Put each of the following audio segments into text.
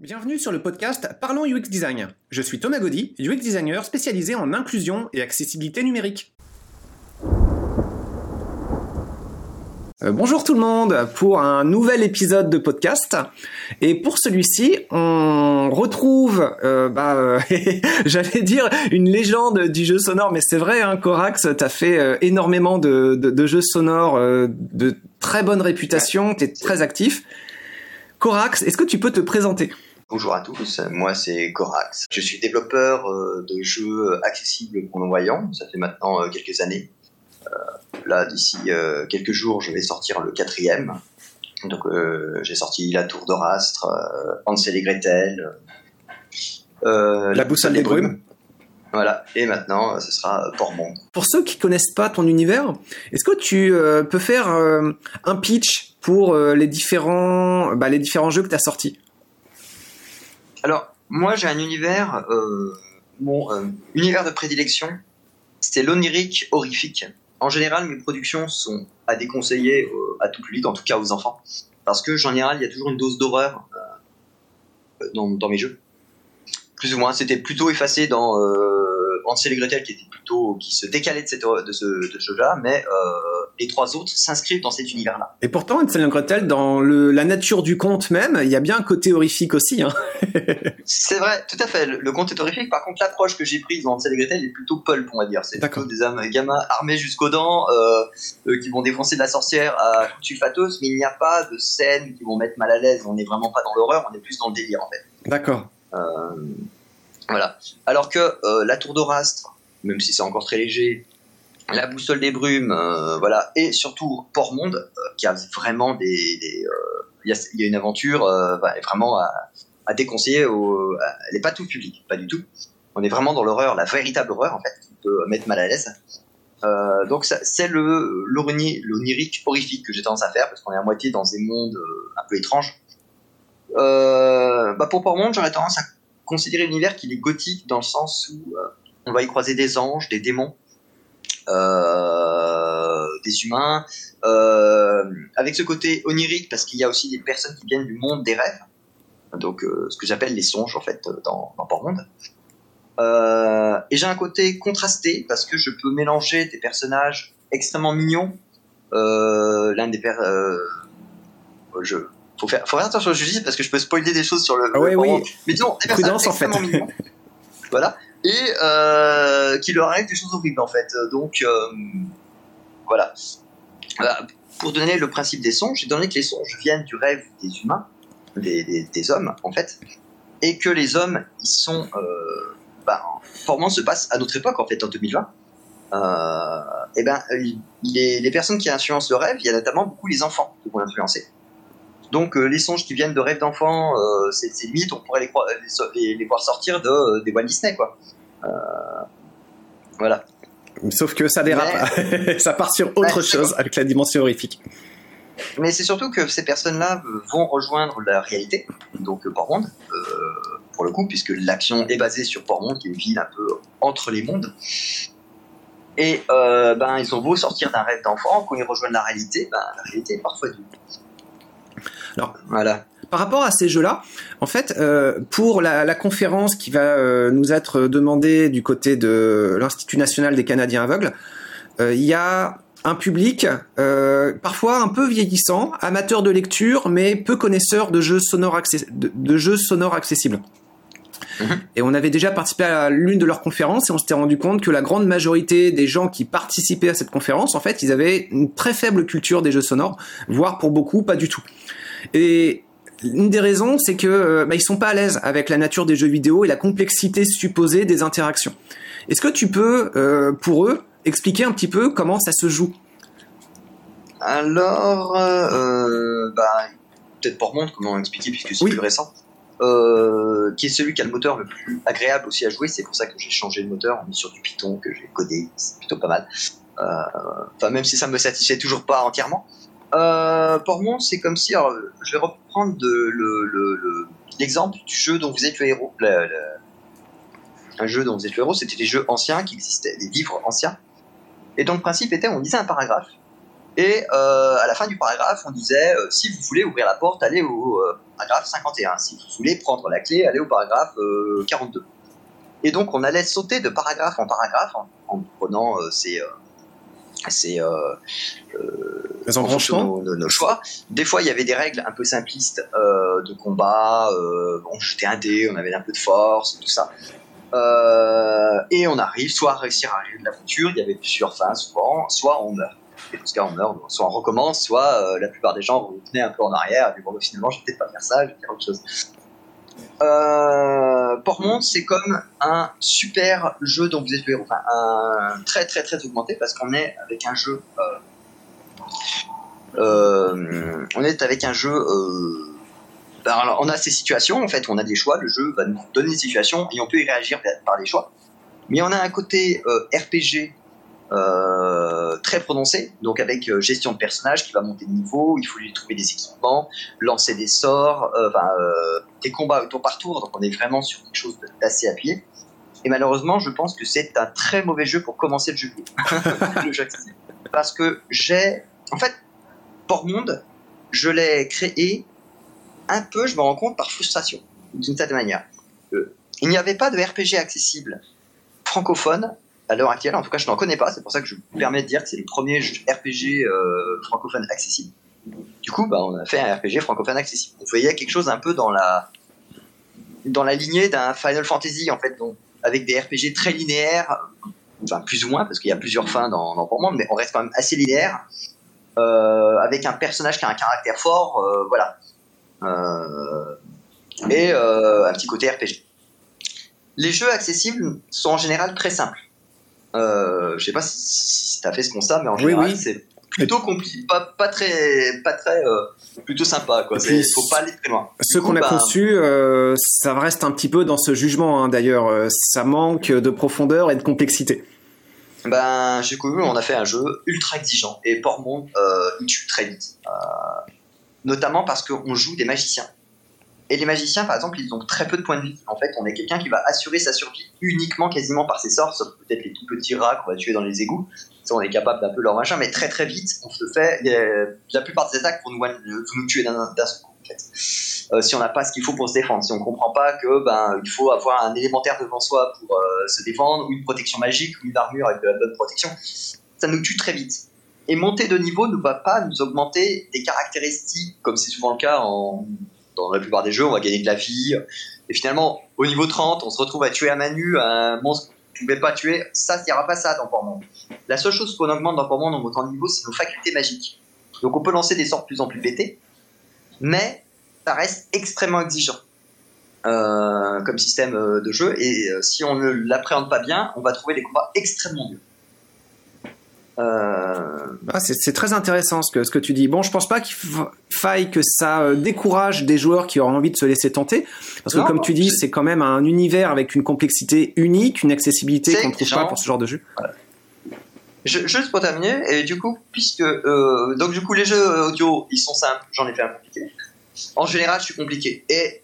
Bienvenue sur le podcast Parlons UX Design. Je suis Thomas Gaudy, UX designer spécialisé en inclusion et accessibilité numérique. Euh, bonjour tout le monde pour un nouvel épisode de podcast. Et pour celui-ci, on retrouve, euh, bah, euh, j'allais dire une légende du jeu sonore, mais c'est vrai, hein, Corax, t'as fait énormément de, de, jeux sonores de très bonne réputation, t'es très actif. Corax, est-ce que tu peux te présenter? Bonjour à tous, moi c'est Corax. Je suis développeur de jeux accessibles pour non-voyants, ça fait maintenant quelques années. Là, d'ici quelques jours, je vais sortir le quatrième. Donc j'ai sorti La Tour d'Orastre, Hansel et Gretel, euh, la boussole des brumes. Voilà, et maintenant ce sera Portmonde. Pour ceux qui connaissent pas ton univers, est-ce que tu euh, peux faire euh, un pitch pour euh, les différents, bah, les différents jeux que tu as sortis? Alors, moi j'ai un univers, mon univers de prédilection, c'est l'onirique horrifique. En général, mes productions sont à déconseiller à tout public, en tout cas aux enfants, parce que en général, il y a toujours une dose d'horreur dans, mes jeux plus ou moins. C'était plutôt effacé dans euh, Hansel et Gretel, qui était plutôt qui se décalait de, ce, de ce jeu-là, mais euh, les trois autres s'inscrivent dans cet univers-là. Et pourtant, Hansel et Gretel, dans le, la nature du conte même, il y a bien un côté horrifique aussi. Hein. c'est vrai, tout à fait. Le, le, conte est horrifique. Par contre, l'approche que j'ai prise dans Hansel et Gretel est plutôt pulp, on va dire. C'est plutôt des gamins armés jusqu'aux dents euh, qui vont défoncer de la sorcière à sulfatos, mais il n'y a pas de scènes qui vont mettre mal à l'aise. On n'est vraiment pas dans l'horreur, on est plus dans le délire en fait. D'accord. Euh, voilà. Alors que euh, la tour d'Orastre, même si c'est encore très léger, la boussole des brumes, euh, voilà, et surtout Port-Monde, euh, qui a vraiment des, il y, a une aventure bah, vraiment à, à déconseiller. Au, elle n'est pas tout public, pas du tout. On est vraiment dans l'horreur, la véritable horreur en fait, qui peut mettre mal à l'aise. Euh, donc c'est le l'onirique horrifique que j'ai tendance à faire parce qu'on est à moitié dans des mondes un peu étranges. Euh, bah pour Port-Monde, j'aurais tendance à considérer l'univers qu'il est gothique dans le sens où euh, on va y croiser des anges, des démons, euh, des humains, euh, avec ce côté onirique parce qu'il y a aussi des personnes qui viennent du monde des rêves, donc euh, ce que j'appelle les songes en fait dans, dans Port-Monde. Euh, et j'ai un côté contrasté parce que je peux mélanger des personnages extrêmement mignons. L'un des pères, je faut faire, faut faire attention je dis parce que je peux spoiler des choses sur le. Ah oui, oui. Mais disons, des Prudence en fait. Mignons, voilà. Et euh, qui leur arrive des choses horribles en fait. Donc euh, voilà. voilà. Pour donner le principe des songes, j'ai donné que les songes viennent du rêve des humains, des, hommes en fait, et que les hommes ils sont, euh, ben, formellement se passe à notre époque en fait en 2020. Euh, et ben les, les personnes qui influencent le rêve, il y a notamment beaucoup les enfants qui vont l'influencer. Donc euh, les songes qui viennent de rêves d'enfants, euh, c'est limite, on pourrait les, les, les, voir sortir de, euh, des Walt Disney, quoi. Voilà. Sauf que ça dérape, mais... ça part sur autre chose avec la dimension horrifique. Mais c'est surtout que ces personnes-là vont rejoindre la réalité, donc Port-Monde, euh, pour le coup, puisque l'action est basée sur Port-Monde, qui est une ville un peu entre les mondes. Et euh, ben, ils ont beau sortir d'un rêve d'enfant, quand ils rejoignent la réalité, ben, la réalité est parfois dure. Alors, voilà. Par rapport à ces jeux-là, en fait, euh, pour la, la, conférence qui va euh, nous être demandée du côté de l'Institut national des Canadiens aveugles, euh, il y a un public euh, parfois un peu vieillissant, amateur de lecture, mais peu connaisseur de jeux sonores, de, de jeux sonores accessibles. Mmh. Et on avait déjà participé à l'une de leurs conférences et on s'était rendu compte que la grande majorité des gens qui participaient à cette conférence, en fait, ils avaient une très faible culture des jeux sonores, voire pour beaucoup pas du tout. Et une des raisons, c'est que bah, ils sont pas à l'aise avec la nature des jeux vidéo et la complexité supposée des interactions. Est-ce que tu peux, euh, pour eux, expliquer un petit peu comment ça se joue? Alors, euh, bah, peut-être pour monde comment expliquer puisque c'est oui. plus récent. Euh, qui est celui qui a le moteur le plus agréable aussi à jouer. C'est pour ça que j'ai changé le moteur. On est sur du Python que j'ai codé, c'est plutôt pas mal. Enfin, même si ça me satisfait toujours pas entièrement. Euh, pour moi, c'est comme si, je vais reprendre l'exemple le, le, du jeu dont vous êtes le héros. Un jeu dont vous êtes le héros, c'était des jeux anciens qui existaient, des livres anciens. Et donc le principe était, on lisait un paragraphe, Et à la fin du paragraphe, on disait si vous voulez ouvrir la porte, allez au paragraphe 51. Si vous voulez prendre la clé, allez au paragraphe 42. Et donc on allait sauter de paragraphe en paragraphe en, prenant ces c'est euh, euh, nos, nos, choix. Des fois, il y avait des règles un peu simplistes euh, de combat. Euh, on jetait un dé, on avait un peu de force, tout ça. Euh, et on arrive soit à réussir à arriver de l'aventure. Il y avait plusieurs fins souvent, soit on meurt. Et dans ce cas, on meurt, soit on recommence, soit la plupart des gens revenaient un peu en arrière. Et bon, finalement, je vais peut-être pas faire ça, je vais faire autre chose. Euh, Portmont, c'est comme un super jeu dont vous êtes. Enfin, un très très très augmenté parce qu'on est avec un jeu. Euh, euh, on est avec un jeu. Euh, ben, alors, on a ces situations, en fait, on a des choix. Le jeu va nous donner des situations et on peut y réagir par des choix. Mais on a un côté RPG très prononcé, donc avec euh, gestion de personnage qui va monter de niveau, il faut lui trouver des équipements, lancer des sorts, euh, enfin, des combats au tour par tour, donc on est vraiment sur quelque chose d'assez appuyé. Et malheureusement, je pense que c'est un très mauvais jeu pour commencer le jeu. le jeu Parce que j'ai, en fait, Port Monde, je l'ai créé un peu, je me rends compte, par frustration, d'une certaine manière. il n'y avait pas de RPG accessible francophone à l'heure actuelle. En tout cas, je n'en connais pas. C'est pour ça que je me permets de dire que c'est le premier RPG euh, francophone accessible. Du coup, bah, on a fait un RPG francophone accessible. Vous voyez quelque chose un peu dans la dans la lignée d'un Final Fantasy en fait, avec des RPG très linéaires, enfin plus ou moins parce qu'il y a plusieurs fins dans, dans Monde, mais on reste quand même assez linéaire, euh, avec un personnage qui a un caractère fort, euh, voilà, et un petit côté RPG. Les jeux accessibles sont en général très simples. Euh, je sais pas si, tu as fait ce constat, mais en général, c'est plutôt compliqué, pas, pas très, pas très, euh, plutôt sympa. Quoi. Il faut pas aller très loin. Ce qu'on a bah, conçu, euh, ça reste un petit peu dans ce jugement. Hein, D'ailleurs, ça manque de profondeur et de complexité. Ben, j'ai connu, on a fait un jeu ultra exigeant et Portmont, il tue très vite, notamment parce qu'on joue des magiciens. Et les magiciens, par exemple, ils ont très peu de points de vie. En fait, on est quelqu'un qui va assurer sa survie uniquement quasiment par ses sorts, sauf peut-être petits rats qu'on va tuer dans les égouts. Ça, on est capable d'un peu leur machin, mais très très vite, on se fait. la plupart des attaques pour nous, nous tuer d'un seul coup. En fait. Euh, si on n'a pas ce qu'il faut pour se défendre, si on comprend pas que ben il faut avoir un élémentaire devant soi pour euh, se défendre, ou une protection magique, ou une armure avec de la bonne protection, ça nous tue très vite. Et monter de niveau ne va pas nous augmenter des caractéristiques, comme c'est souvent le cas dans la plupart des jeux, on va gagner de la vie. Et finalement, au niveau 30, on se retrouve à tuer à Manu un monstre qu'on ne pouvait pas tuer. Ça, il n'y aura pas ça dans Portmont. La seule chose qu'on augmente dans Portmont en montant de niveau, c'est nos facultés magiques. Donc on peut lancer des sorts de plus en plus pétés, mais ça reste extrêmement exigeant. Euh, comme système euh, de jeu et euh, si on ne l'appréhende pas bien, on va trouver des combats extrêmement durs. Euh, ah, c'est très intéressant ce que, ce que tu dis. Bon, je pense pas qu'il faille que ça euh, décourage des joueurs qui auront envie de se laisser tenter, parce que comme tu dis, c'est quand même un univers avec une complexité unique, une accessibilité qu'on ne trouve pas pour ce genre de jeu. Je, juste pour terminer, et du coup, puisque euh, donc du coup les jeux audio ils sont simples, j'en ai fait un compliqué. En général, je suis compliqué et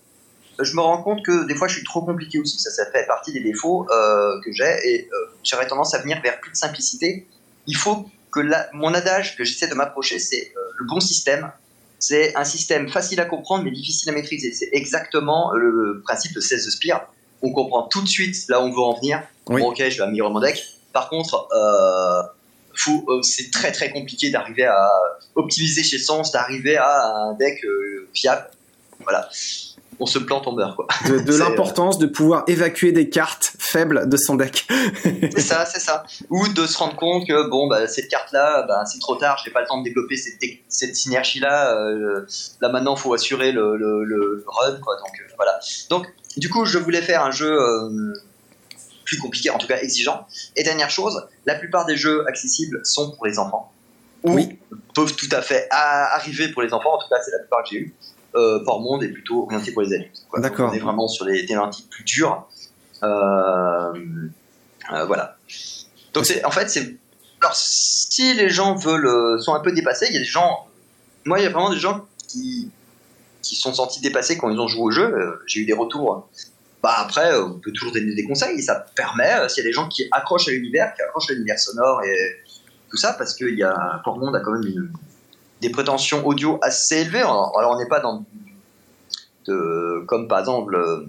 je me rends compte que des fois je suis trop compliqué aussi. Ça, ça fait partie des défauts que j'ai et j'aurais tendance à venir vers plus de simplicité il faut que mon adage que j'essaie de m'approcher, c'est euh, le bon système. C'est un système facile à comprendre mais difficile à maîtriser. C'est exactement le principe de 16 Spire. On comprend tout de suite là où on veut en venir. Bon, ok, je vais améliorer mon deck. Par contre, euh, euh, c'est très très compliqué d'arriver à optimiser chez Sens, d'arriver à un deck fiable. Voilà on se plante en beurre quoi. De, l'importance de pouvoir évacuer des cartes faibles de son deck. c'est ça, c'est ça. Ou de se rendre compte que bon bah cette carte là, bah, c'est trop tard, j'ai pas le temps de développer cette, synergie là. Euh, là maintenant faut assurer le, run quoi. Donc euh, voilà. Donc du coup je voulais faire un jeu euh, plus compliqué, en tout cas exigeant. Et dernière chose, la plupart des jeux accessibles sont pour les enfants. Ou oui. peuvent tout à fait arriver pour les enfants. En tout cas c'est la plupart que j'ai eu euh, Port Monde est plutôt orienté pour les adultes. D'accord. On est vraiment sur des thématiques plus dures. Euh, euh, voilà. Donc c'est, en fait, c'est. Alors, si les gens veulent, euh, sont un peu dépassés, il y a des gens. Moi, il y a vraiment des gens qui, qui sont sentis dépassés quand ils ont joué au jeu. J'ai eu des retours. Bah après, on peut toujours donner des conseils. ça permet, s'il y a des gens qui accrochent à l'univers, qui accrochent à l'univers sonore et tout ça parce que y a, Monde a quand même des prétentions audio assez élevées. Alors on n'est pas dans de, comme par exemple euh,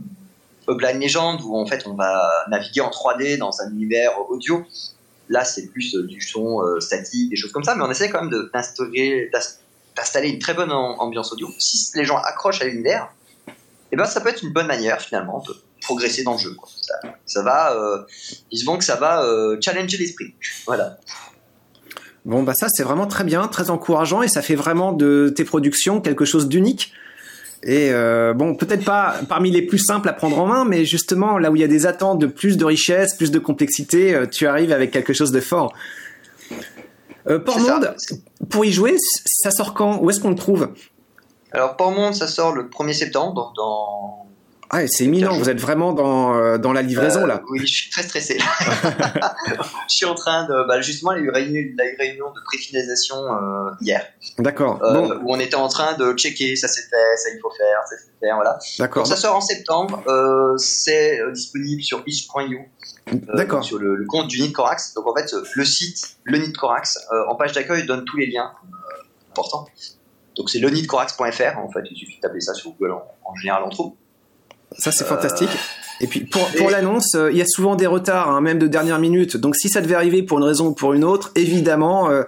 Blind Legend où en fait on va naviguer en 3D dans un univers audio. Là c'est plus euh, du son euh, statique, des choses comme ça, mais on essaie quand même d'installer une très bonne ambiance audio. Si les gens accrochent à l'univers, eh ben ça peut être une bonne manière finalement de progresser dans le jeu. Ça, va, euh, disons que ça va challenger l'esprit. Voilà. Bon bah ça c'est vraiment très bien, très encourageant et ça fait vraiment de tes productions quelque chose d'unique. Et euh, bon, peut-être pas parmi les plus simples à prendre en main, mais justement là où il y a des attentes de plus de richesse, plus de complexité, tu arrives avec quelque chose de fort. Euh, Monde, pour y jouer, ça sort quand? Où est-ce qu'on le trouve? Alors Monde, ça sort le 1er septembre, dans ah, c'est imminent, vous êtes vraiment dans, euh, dans la livraison là. Oui, je suis très stressé. je suis en train de. Bah, justement, il y a eu réunion, une réunion de préfinalisation euh, hier. D'accord. Euh, où on était en train de checker, ça s'est fait, ça il faut faire, ça s'est fait, voilà. D'accord. Ça sort en septembre, c'est disponible sur itch.io. D'accord. Sur le, compte du Corax. Donc en fait, le site, le Corax, en page d'accueil, donne tous les liens importants. Donc c'est le nidcorax.fr, en fait, il suffit de taper ça sur Google, en général on trouve. Ça, c'est fantastique. Et puis pour, pour l'annonce, euh, il y a souvent des retards, hein, même de dernière minute. Donc si ça devait arriver pour une raison ou pour une autre, évidemment, euh,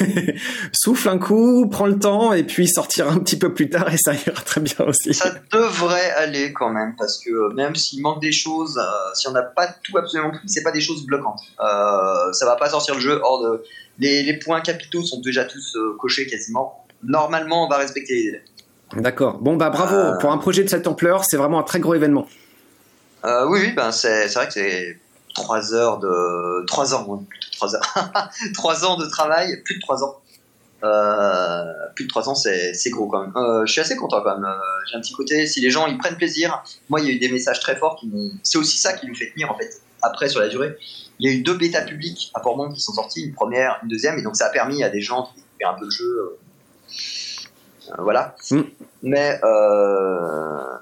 souffle un coup, prends le temps et puis sortir un petit peu plus tard et ça ira très bien aussi. Ça devrait aller quand même parce que euh, même s'il manque des choses, si on n'a pas tout absolument tout, c'est pas des choses bloquantes. ça va pas sortir le jeu hors de les, les points capitaux sont déjà tous cochés quasiment. Normalement, on va respecter les délais. D'accord. Bon, bah bravo. Euh. Pour un projet de cette ampleur, c'est vraiment un très gros événement. Euh, oui, oui ben c'est vrai que c'est 3 heures de. 3 ans, plutôt 3 heures. 3 ans de travail, plus de 3 ans. Euh, plus de 3 ans, c'est gros quand même. je suis assez content quand même. J'ai un petit côté, si les gens ils prennent plaisir, moi il y a eu des messages très forts qui m'ont. C'est aussi ça qui nous fait tenir en fait, après sur la durée. Il y a eu deux bêtas publics à Port-Monde qui sont sortis, une première, une deuxième, et donc ça a permis à des gens qui faire un peu le jeu voilà. Mm. Mais euh,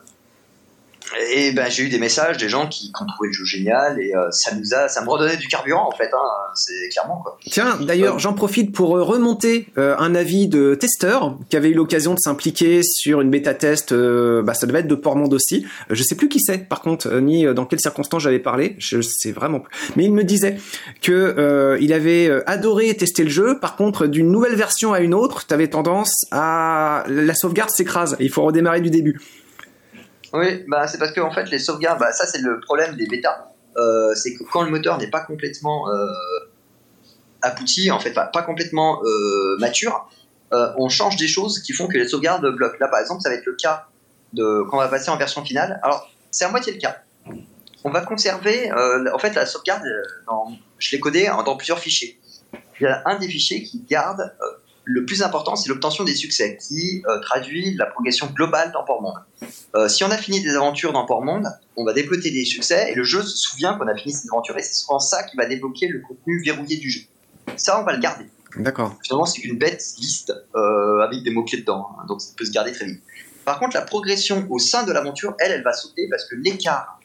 et ben j'ai eu des messages des gens qui, ont trouvé le jeu génial et euh, ça nous a ça me redonnait du carburant en fait hein, c'est clairement quoi. Tiens d'ailleurs j'en profite pour remonter un avis de testeur qui avait eu l'occasion de s'impliquer sur une bêta test bah ça devait être de Portmond aussi. Je sais plus qui c'est par contre ni dans quelles circonstances j'avais parlé je sais vraiment plus. Mais il me disait que il avait adoré tester le jeu. Par contre d'une nouvelle version à une autre tu avais tendance à la sauvegarde s'écrase il faut redémarrer du début oui, bah, c'est parce que en fait, les sauvegardes, bah, ça c'est le problème des bêtas. Euh, c'est que quand le moteur n'est pas complètement euh, abouti, en fait, pas, complètement euh, mature, on change des choses qui font que les sauvegardes bloquent. Là, par exemple, ça va être le cas de, quand on va passer en version finale. Alors, c'est à moitié le cas. On va conserver, en fait, la sauvegarde, je l'ai codé dans plusieurs fichiers. Il y a un des fichiers qui garde le plus important, c'est l'obtention des succès, qui euh, traduit la progression globale dans Port-Monde. Euh, si on a fini des aventures dans Port-Monde, on va débloquer des succès, et le jeu se souvient qu'on a fini ces aventures, et c'est souvent ça qui va débloquer le contenu verrouillé du jeu. Ça, on va le garder. D'accord. Finalement, c'est une bête liste euh, avec des mots-clés dedans, hein, donc ça peut se garder très vite. Par contre, la progression au sein de l'aventure, elle, elle va sauter parce que l'écart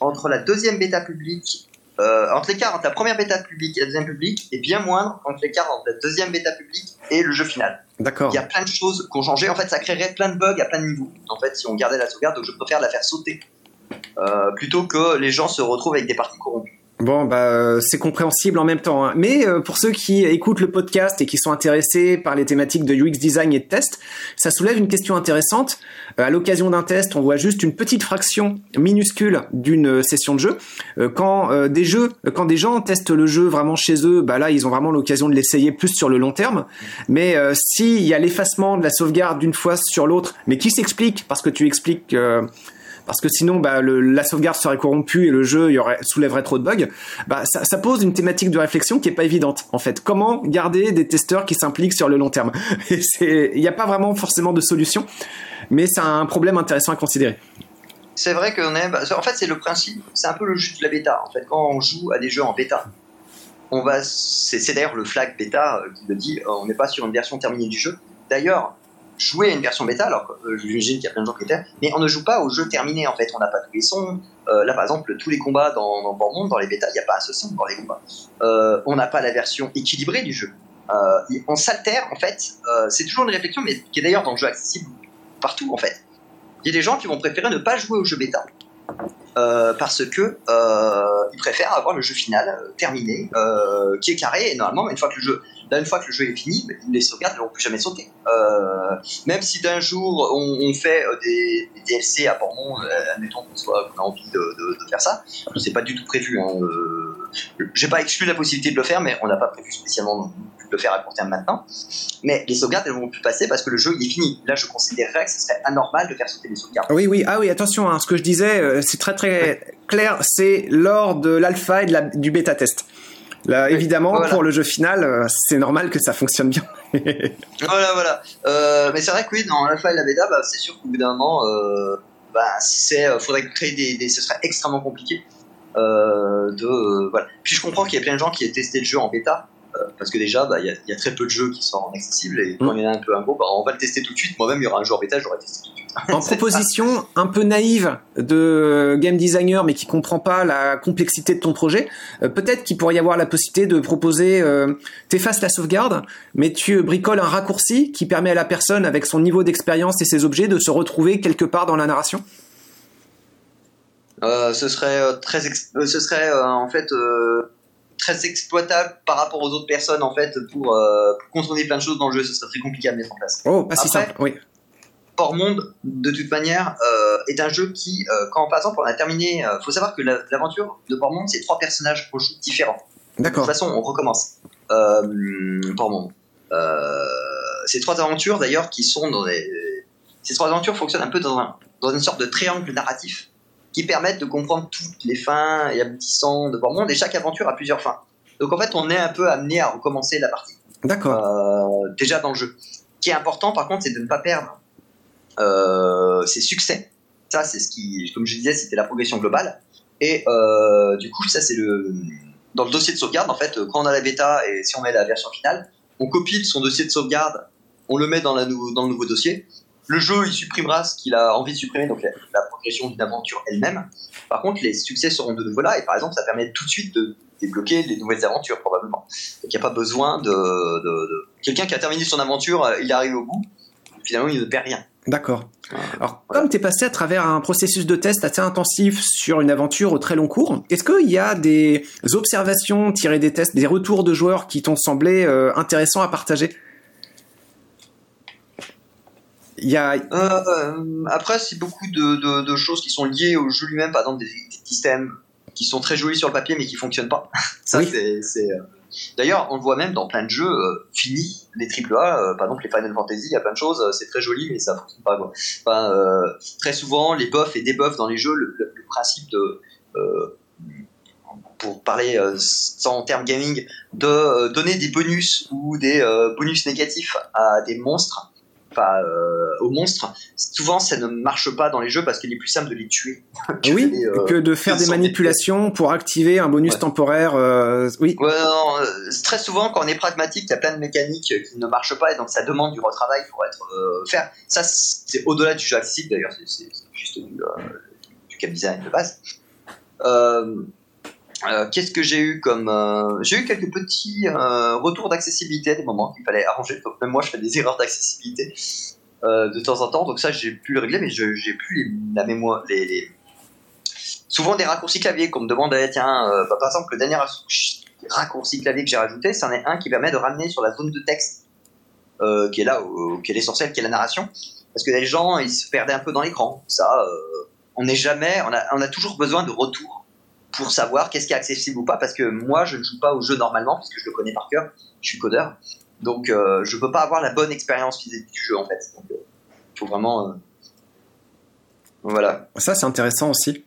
entre la deuxième bêta publique euh, entre l'écart entre la première bêta publique et la deuxième publique est bien moindre entre l'écart entre la deuxième bêta publique et le jeu final. D'accord. Il y a plein de choses qui ont changé. En fait, ça créerait plein de bugs à plein de niveaux. En fait, si on gardait la sauvegarde, donc je préfère la faire sauter euh, plutôt que les gens se retrouvent avec des parties corrompues. Bon, bah, c'est compréhensible en même temps. Hein. Mais euh, pour ceux qui écoutent le podcast et qui sont intéressés par les thématiques de UX design et de test, ça soulève une question intéressante. Euh, à l'occasion d'un test, on voit juste une petite fraction minuscule d'une session de jeu. Euh, quand des jeux, quand des gens testent le jeu vraiment chez eux, bah là, ils ont vraiment l'occasion de l'essayer plus sur le long terme. Mais s'il y a l'effacement de la sauvegarde d'une fois sur l'autre, mais qui s'explique parce que tu expliques parce que sinon bah, la sauvegarde serait corrompue et le jeu y aurait, soulèverait trop de bugs, bah, ça, pose une thématique de réflexion qui est pas évidente en fait. Comment garder des testeurs qui s'impliquent sur le long terme? Il n'y a pas vraiment forcément de solution, mais c'est un problème intéressant à considérer. C'est vrai qu'on en fait, c'est le principe. C'est un peu le jeu de la bêta. En fait, quand on joue à des jeux en bêta, on va. C'est d'ailleurs le flag bêta euh, qui le dit. Euh, on n'est pas sur une version terminée du jeu. D'ailleurs, jouer à une version bêta, alors euh, j'imagine qu'il y a plein de gens qui étaient, mais on ne joue pas au jeu terminé en fait. On n'a pas tous les sons. Euh, là par exemple, tous les combats dans, dans Monde, dans les bêtas, il n'y a pas seul son dans les combats. Euh, on n'a pas la version équilibrée du jeu. on s'altère en fait. c'est toujours une réflexion, mais qui est d'ailleurs dans le jeu accessible partout en fait. Il y a des gens qui vont préférer ne pas jouer au jeu bêta. Parce que ils préfèrent avoir le jeu final terminé, qui est carré et normalement une fois que le jeu une fois que le jeu est fini, les sauvegardes ne vont plus jamais sauter. Euh, même si d'un jour on, fait euh, des, DLC à Portmont, euh, admettons qu'on soit a envie de, faire ça, c'est pas du tout prévu. Hein. J'ai pas exclu la possibilité de le faire, mais on n'a pas prévu spécialement de le faire à court terme maintenant. Mais les sauvegardes elles vont plus passer parce que le jeu est fini. Là, je considérerais que ce serait anormal de faire sauter les sauvegardes. Oui, oui, ah oui, attention, hein, ce que je disais, c'est très très clair, c'est lors de l'alpha et de la, du bêta test. Là, évidemment, pour le jeu final, euh, c'est normal que ça fonctionne bien. voilà, voilà. Euh, mais c'est vrai que oui, dans l'alpha et la bêta, bah, c'est sûr qu'au bout d'un moment, euh, bah, c'est, faudrait créer des, des, ce serait extrêmement compliqué. De, voilà. Puis je comprends qu'il y a plein de gens qui aient testé le jeu en bêta euh, parce que déjà, bah, il bah, y, y, a très peu de jeux qui sont accessibles et quand mm. il y en a un peu un gros, bah, on va le tester tout de suite. Moi-même, il y aura un jour bêta, j'aurais testé tout de suite. En proposition un peu naïve de game designer, mais qui comprend pas la complexité de ton projet, euh, peut-être qu'il pourrait y avoir la possibilité de proposer, euh, t'effaces la sauvegarde, mais tu bricoles un raccourci qui permet à la personne, avec son niveau d'expérience et ses objets, de se retrouver quelque part dans la narration. Euh, ce serait très, ce serait en fait très exploitable par rapport aux autres personnes en fait pour, euh, contourner plein de choses dans le jeu. Ce serait très compliqué à mettre en place. Oh, pas si simple. Oui. Port Monde, de toute manière, euh, est un jeu qui, euh, quand par exemple on a terminé, il faut savoir que l'aventure de Port Monde, c'est trois personnages qu'on joue différents. D'accord. De toute façon, on recommence. Port Monde. ces trois aventures d'ailleurs qui sont dans des... Ces trois aventures fonctionnent un peu dans, un, dans une sorte de triangle narratif qui permettent de comprendre toutes les fins et aboutissants de Monde, et chaque aventure a plusieurs fins. Donc en fait, on est un peu amené à recommencer la partie. D'accord. Euh, déjà dans le jeu. Ce qui est important, par contre, c'est de ne pas perdre euh, ses succès. Ça, c'est ce qui, comme je disais, c'était la progression globale. Et euh, du coup, ça, c'est le. Dans le dossier de sauvegarde, en fait, quand on a la bêta et si on met la version finale, on copie son dossier de sauvegarde, on le met dans, la dans le nouveau dossier, le jeu, il supprimera ce qu'il a envie de supprimer, donc la, progression d'une aventure elle-même. Par contre, les succès seront de nouveau là, et par exemple, ça permet tout de suite de débloquer les nouvelles aventures, probablement. Donc il n'y a pas besoin de... Quelqu'un qui a terminé son aventure, euh, il arrive au bout, finalement, il ne perd rien. D'accord. Alors, comme tu es passé à travers un processus de test assez intensif sur une aventure au très long cours, est-ce qu'il y a des observations tirées des tests, des retours de joueurs qui t'ont semblé euh, intéressants à partager? Euh, après, c'est beaucoup de, choses qui sont liées au jeu lui-même, par exemple des, systèmes qui sont très jolis sur le papier mais qui fonctionnent pas. Ça, c'est. Euh, d'ailleurs, on le voit même dans plein de jeux euh, finis, les AAA, par exemple les Final Fantasy, il y a plein de choses, c'est très joli mais ça fonctionne pas. Quoi. très souvent, les buffs et debuffs dans les jeux, le, principe de pour parler sans terme gaming, de donner des bonus ou des bonus négatifs à des monstres euh, aux monstres, souvent ça ne marche pas dans les jeux parce qu'il est plus simple de les tuer. oui, euh, que de faire des manipulations pour activer un bonus temporaire. Euh, oui. très souvent, quand on est pragmatique, il y a plein de mécaniques qui ne marchent pas et donc ça demande du retravail pour être faire. Ça, c'est au-delà du jeu accessible d'ailleurs, c'est juste du, du game design de base. Euh, qu'est-ce que j'ai eu comme euh, j'ai eu quelques petits euh, retours d'accessibilité à des moments qu'il fallait arranger. Même moi je fais des erreurs d'accessibilité de temps en temps. Donc ça j'ai pu le régler mais j'ai plus la mémoire les, souvent des raccourcis clavier qu'on me demande eh, tiens bah, par exemple le dernier raccourci clavier que j'ai rajouté c'en est un qui permet de ramener sur la zone de texte qui est là qui est l'essentiel qui est la narration. Parce que les gens ils se perdaient un peu dans l'écran. Ça on n'est jamais on a, on a toujours besoin de retour pour savoir qu'est-ce qui est accessible ou pas, parce que moi, je ne joue pas au jeu normalement, puisque je le connais par cœur, je suis codeur, donc euh, je peux pas avoir la bonne expérience physique du jeu, en fait. Donc, il euh, faut vraiment... Euh, voilà. Ça, c'est intéressant aussi.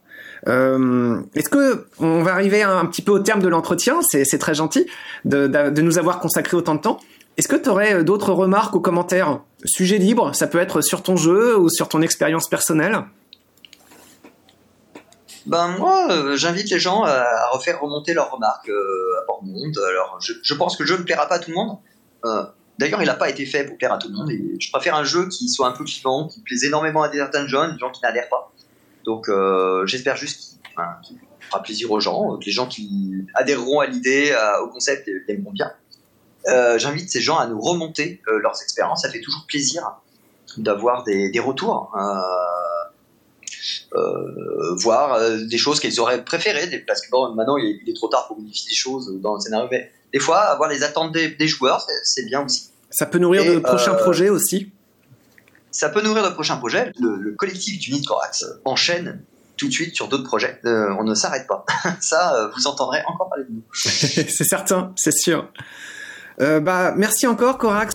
Euh, est-ce que on va arriver un, petit peu au terme de l'entretien? C'est très gentil de, de, nous avoir consacré autant de temps. Est-ce que tu aurais d'autres remarques ou commentaires? Sujet libre, ça peut être sur ton jeu ou sur ton expérience personnelle? Ben moi, euh, j'invite les gens à, refaire remonter leurs remarques euh, à Monde. Alors, je, pense que le jeu ne plaira pas à tout le monde. Euh, D'ailleurs, il n'a pas été fait pour plaire à tout le monde. Et je préfère un jeu qui soit un peu clivant, qui plaise énormément à certains jeunes, des gens qui n'adhèrent pas. Donc, j'espère juste qu'il fera plaisir aux gens, que les gens qui adhéreront à l'idée, au concept, l'aimeront bien. J'invite ces gens à nous remonter leurs expériences. Ça fait toujours plaisir d'avoir des, des, retours. Euh, voir euh, des choses qu'ils auraient préférées, parce que bon, maintenant il est, trop tard pour modifier des choses dans le scénario, mais des fois, avoir les attentes des, joueurs, c'est bien aussi. Ça peut nourrir de prochains euh, projets aussi Ça peut nourrir de prochains projets. Le, collectif du Corax enchaîne tout de suite sur d'autres projets. on ne s'arrête pas. Ça, vous entendrez encore parler de nous. c'est certain, c'est sûr. bah, merci encore, Corax.